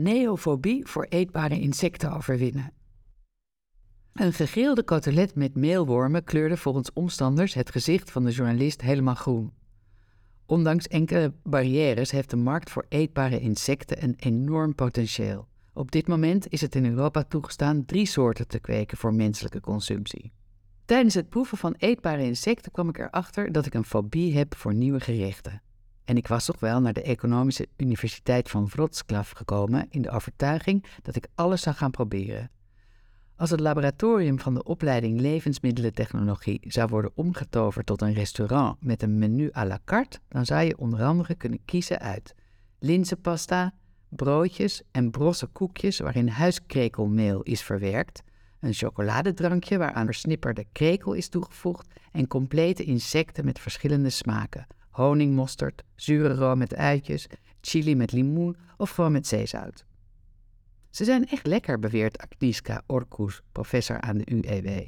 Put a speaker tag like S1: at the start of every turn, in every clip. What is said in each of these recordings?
S1: Neofobie voor eetbare insecten overwinnen. Een gegrilde kotelet met meelwormen kleurde volgens omstanders het gezicht van de journalist helemaal groen. Ondanks enkele barrières heeft de markt voor eetbare insecten een enorm potentieel. Op dit moment is het in Europa toegestaan drie soorten te kweken voor menselijke consumptie. Tijdens het proeven van eetbare insecten kwam ik erachter dat ik een fobie heb voor nieuwe gerechten. En ik was toch wel naar de Economische Universiteit van Wrocław gekomen in de overtuiging dat ik alles zou gaan proberen. Als het laboratorium van de opleiding levensmiddelentechnologie zou worden omgetoverd tot een restaurant met een menu à la carte, dan zou je onder andere kunnen kiezen uit linzenpasta, broodjes en brosse koekjes waarin huiskrekelmeel is verwerkt, een chocoladedrankje waaraan versnipperde krekel is toegevoegd en complete insecten met verschillende smaken, honingmosterd, zure room met uitjes, chili met limoen of gewoon met zeezout. Ze zijn echt lekker, beweert Agnieszka Orkus, professor aan de UEW.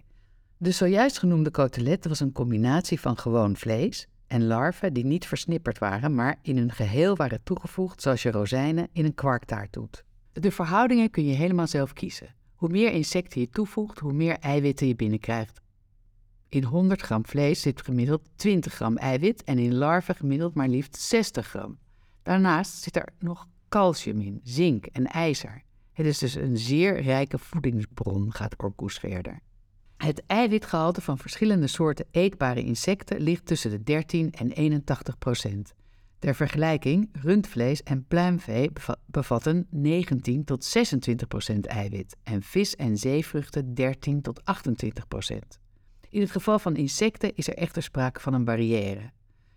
S1: De zojuist genoemde kotelet was een combinatie van gewoon vlees en larven die niet versnipperd waren, maar in hun geheel waren toegevoegd zoals je rozijnen in een kwarktaart doet. De verhoudingen kun je helemaal zelf kiezen. Hoe meer insecten je toevoegt, hoe meer eiwitten je binnenkrijgt. In 100 gram vlees zit gemiddeld 20 gram eiwit en in larven gemiddeld maar liefst 60 gram. Daarnaast zit er nog calcium in, zink en ijzer. Het is dus een zeer rijke voedingsbron, gaat Orkus verder. Het eiwitgehalte van verschillende soorten eetbare insecten ligt tussen de 13 en 81 procent. Ter vergelijking, rundvlees en pluimvee bevatten 19 tot 26 procent eiwit en vis en zeevruchten 13 tot 28 procent. In het geval van insecten is er echter sprake van een barrière.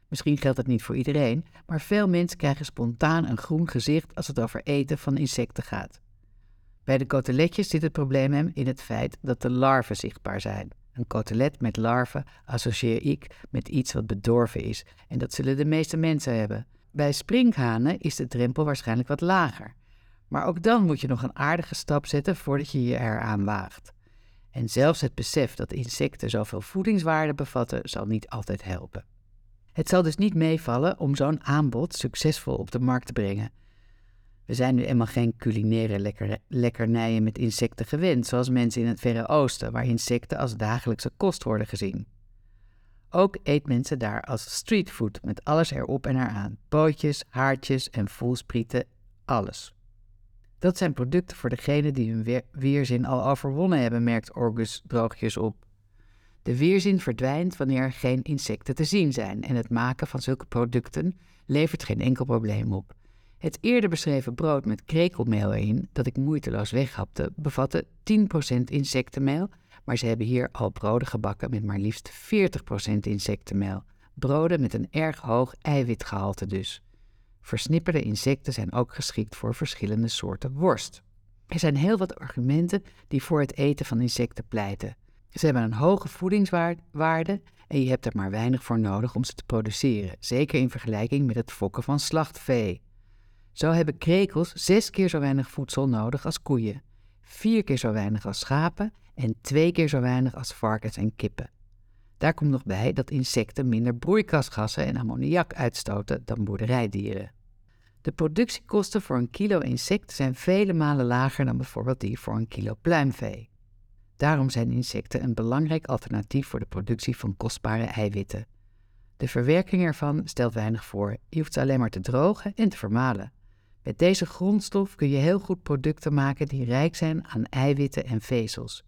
S1: Misschien geldt het niet voor iedereen, maar veel mensen krijgen spontaan een groen gezicht als het over eten van insecten gaat. Bij de koteletjes zit het probleem hem in het feit dat de larven zichtbaar zijn. Een kotelet met larven associeer ik met iets wat bedorven is en dat zullen de meeste mensen hebben. Bij sprinkhanen is de drempel waarschijnlijk wat lager. Maar ook dan moet je nog een aardige stap zetten voordat je je eraan waagt. En zelfs het besef dat insecten zoveel voedingswaarde bevatten, zal niet altijd helpen. Het zal dus niet meevallen om zo'n aanbod succesvol op de markt te brengen. We zijn nu eenmaal geen culinaire lekker, lekkernijen met insecten gewend, zoals mensen in het Verre Oosten, waar insecten als dagelijkse kost worden gezien. Ook eet mensen daar als streetfood met alles erop en eraan: pootjes, haartjes en voelsprieten, alles. Dat zijn producten voor degenen die hun weerzin al overwonnen hebben, merkt Orgus droogjes op. De weerzin verdwijnt wanneer er geen insecten te zien zijn en het maken van zulke producten levert geen enkel probleem op. Het eerder beschreven brood met krekelmeel erin, dat ik moeiteloos weghapte, bevatte 10% insectenmeel, maar ze hebben hier al broden gebakken met maar liefst 40% insectenmeel. Broden met een erg hoog eiwitgehalte dus. Versnipperde insecten zijn ook geschikt voor verschillende soorten worst. Er zijn heel wat argumenten die voor het eten van insecten pleiten. Ze hebben een hoge voedingswaarde en je hebt er maar weinig voor nodig om ze te produceren, zeker in vergelijking met het fokken van slachtvee. Zo hebben krekels zes keer zo weinig voedsel nodig als koeien, vier keer zo weinig als schapen en twee keer zo weinig als varkens en kippen. Daar komt nog bij dat insecten minder broeikasgassen en ammoniak uitstoten dan boerderijdieren. De productiekosten voor een kilo insect zijn vele malen lager dan bijvoorbeeld die voor een kilo pluimvee. Daarom zijn insecten een belangrijk alternatief voor de productie van kostbare eiwitten. De verwerking ervan stelt weinig voor, je hoeft ze alleen maar te drogen en te vermalen. Met deze grondstof kun je heel goed producten maken die rijk zijn aan eiwitten en vezels.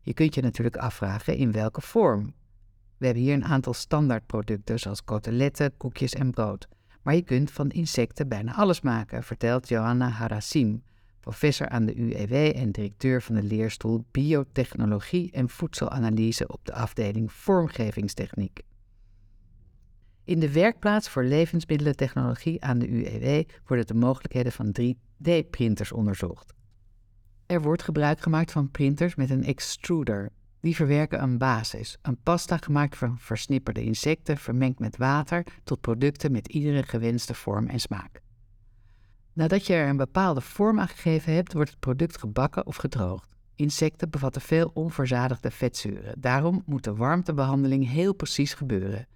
S1: Je kunt je natuurlijk afvragen in welke vorm. We hebben hier een aantal standaardproducten zoals koteletten, koekjes en brood. Maar je kunt van insecten bijna alles maken, vertelt Johanna Harasim, professor aan de UEW en directeur van de leerstoel Biotechnologie en Voedselanalyse op de afdeling Vormgevingstechniek. In de werkplaats voor levensmiddelentechnologie aan de UEW worden de mogelijkheden van 3D-printers onderzocht. Er wordt gebruik gemaakt van printers met een extruder. Die verwerken een basis, een pasta gemaakt van versnipperde insecten vermengd met water tot producten met iedere gewenste vorm en smaak. Nadat je er een bepaalde vorm aan gegeven hebt, wordt het product gebakken of gedroogd. Insecten bevatten veel onverzadigde vetzuren, daarom moet de warmtebehandeling heel precies gebeuren.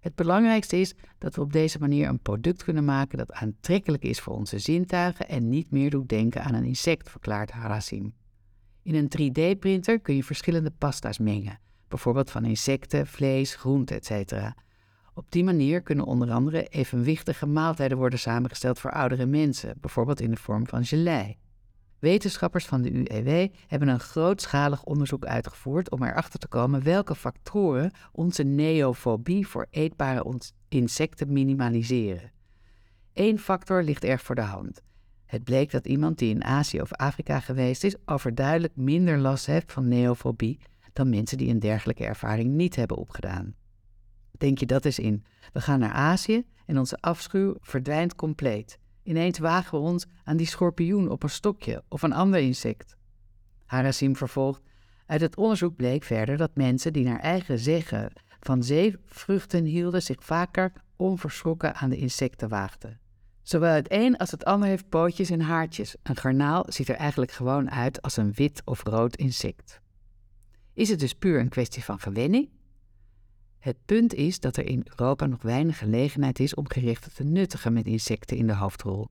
S1: Het belangrijkste is dat we op deze manier een product kunnen maken dat aantrekkelijk is voor onze zintuigen en niet meer doet denken aan een insect, verklaart Harasim. In een 3D-printer kun je verschillende pasta's mengen, bijvoorbeeld van insecten, vlees, groenten, etc. Op die manier kunnen onder andere evenwichtige maaltijden worden samengesteld voor oudere mensen, bijvoorbeeld in de vorm van gelei. Wetenschappers van de UEW hebben een grootschalig onderzoek uitgevoerd om erachter te komen welke factoren onze neofobie voor eetbare insecten minimaliseren. Eén factor ligt erg voor de hand. Het bleek dat iemand die in Azië of Afrika geweest is, overduidelijk minder last heeft van neofobie dan mensen die een dergelijke ervaring niet hebben opgedaan. Denk je dat eens in. We gaan naar Azië en onze afschuw verdwijnt compleet. Ineens wagen we ons aan die schorpioen op een stokje of een ander insect. Harasim vervolgt: Uit het onderzoek bleek verder dat mensen die naar eigen zeggen van zeevruchten hielden zich vaker onverschrokken aan de insecten waagden. Zowel het een als het ander heeft pootjes en haartjes. Een garnaal ziet er eigenlijk gewoon uit als een wit of rood insect. Is het dus puur een kwestie van gewenning? Het punt is dat er in Europa nog weinig gelegenheid is om gericht te nuttigen met insecten in de hoofdrol.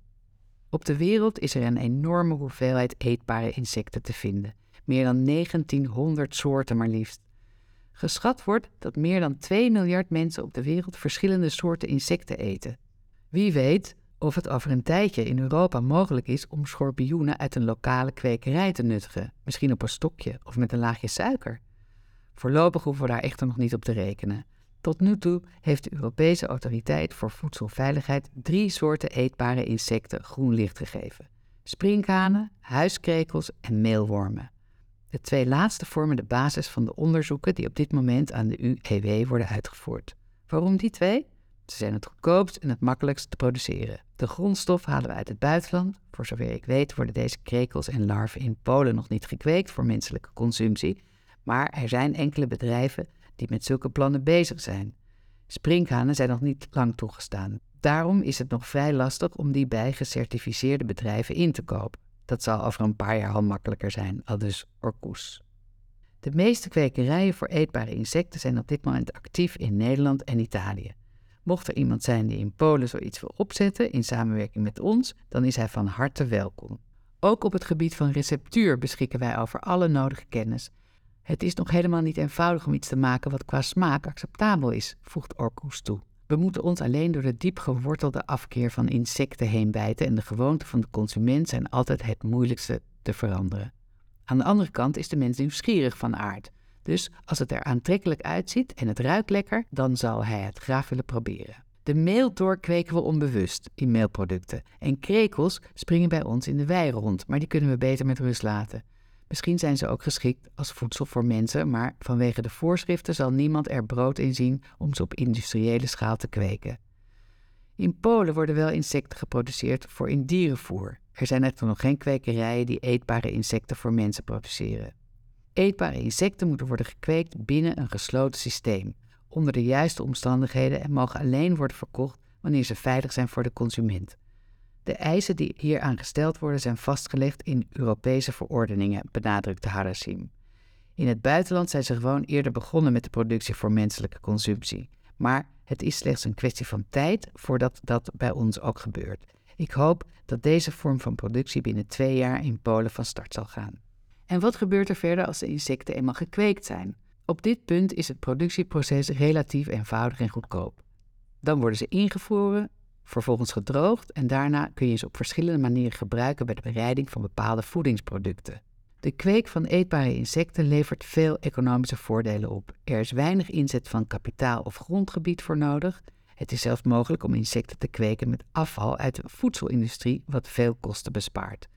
S1: Op de wereld is er een enorme hoeveelheid eetbare insecten te vinden, meer dan 1900 soorten maar liefst. Geschat wordt dat meer dan 2 miljard mensen op de wereld verschillende soorten insecten eten. Wie weet of het over een tijdje in Europa mogelijk is om schorpioenen uit een lokale kwekerij te nuttigen, misschien op een stokje of met een laagje suiker. Voorlopig hoeven we daar echter nog niet op te rekenen. Tot nu toe heeft de Europese Autoriteit voor Voedselveiligheid drie soorten eetbare insecten groen licht gegeven: sprinkhanen, huiskrekels en meelwormen. De twee laatste vormen de basis van de onderzoeken die op dit moment aan de UEW worden uitgevoerd. Waarom die twee? Ze zijn het goedkoopst en het makkelijkst te produceren. De grondstof halen we uit het buitenland. Voor zover ik weet worden deze krekels en larven in Polen nog niet gekweekt voor menselijke consumptie, maar er zijn enkele bedrijven die met zulke plannen bezig zijn. Sprinkhanen zijn nog niet lang toegestaan. Daarom is het nog vrij lastig om die bij gecertificeerde bedrijven in te kopen. Dat zal over een paar jaar al makkelijker zijn, al dus Orkoes. De meeste kwekerijen voor eetbare insecten zijn op dit moment actief in Nederland en Italië. Mocht er iemand zijn die in Polen zoiets wil opzetten in samenwerking met ons, dan is hij van harte welkom. Ook op het gebied van receptuur beschikken wij over alle nodige kennis. Het is nog helemaal niet eenvoudig om iets te maken wat qua smaak acceptabel is, voegt Orkus toe. We moeten ons alleen door de diep gewortelde afkeer van insecten heen bijten en de gewoonten van de consument zijn altijd het moeilijkste te veranderen. Aan de andere kant is de mens nieuwsgierig van aard. Dus als het er aantrekkelijk uitziet en het ruikt lekker, dan zal hij het graag willen proberen. De meeldoor kweken we onbewust in meelproducten. En krekels springen bij ons in de wei rond, maar die kunnen we beter met rust laten. Misschien zijn ze ook geschikt als voedsel voor mensen, maar vanwege de voorschriften zal niemand er brood in zien om ze op industriële schaal te kweken. In Polen worden wel insecten geproduceerd voor in dierenvoer. Er zijn echter nog geen kwekerijen die eetbare insecten voor mensen produceren. Eetbare insecten moeten worden gekweekt binnen een gesloten systeem, onder de juiste omstandigheden en mogen alleen worden verkocht wanneer ze veilig zijn voor de consument. De eisen die hieraan gesteld worden zijn vastgelegd in Europese verordeningen, benadrukte Harasim. In het buitenland zijn ze gewoon eerder begonnen met de productie voor menselijke consumptie. Maar het is slechts een kwestie van tijd voordat dat bij ons ook gebeurt. Ik hoop dat deze vorm van productie binnen twee jaar in Polen van start zal gaan. En wat gebeurt er verder als de insecten eenmaal gekweekt zijn? Op dit punt is het productieproces relatief eenvoudig en goedkoop. Dan worden ze ingevroren, vervolgens gedroogd en daarna kun je ze op verschillende manieren gebruiken bij de bereiding van bepaalde voedingsproducten. De kweek van eetbare insecten levert veel economische voordelen op. Er is weinig inzet van kapitaal of grondgebied voor nodig. Het is zelfs mogelijk om insecten te kweken met afval uit de voedselindustrie, wat veel kosten bespaart.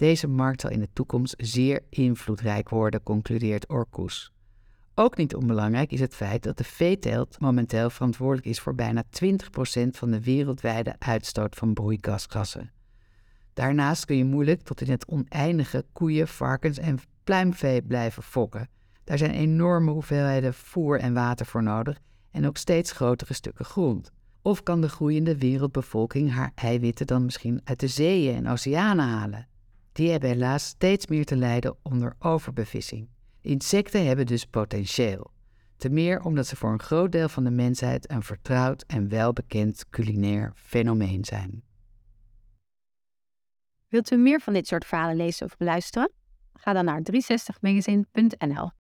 S1: Deze markt zal in de toekomst zeer invloedrijk worden, concludeert Orkus. Ook niet onbelangrijk is het feit dat de veeteelt momenteel verantwoordelijk is voor bijna 20% van de wereldwijde uitstoot van broeikasgassen. Daarnaast kun je moeilijk tot in het oneindige koeien, varkens en pluimvee blijven fokken. Daar zijn enorme hoeveelheden voer en water voor nodig en ook steeds grotere stukken grond. Of kan de groeiende wereldbevolking haar eiwitten dan misschien uit de zeeën en oceanen halen? Die hebben helaas steeds meer te lijden onder overbevissing. Insecten hebben dus potentieel. Te meer omdat ze voor een groot deel van de mensheid een vertrouwd en welbekend culinair fenomeen zijn.
S2: Wilt u meer van dit soort verhalen lezen of beluisteren? Ga dan naar 360magazine.nl.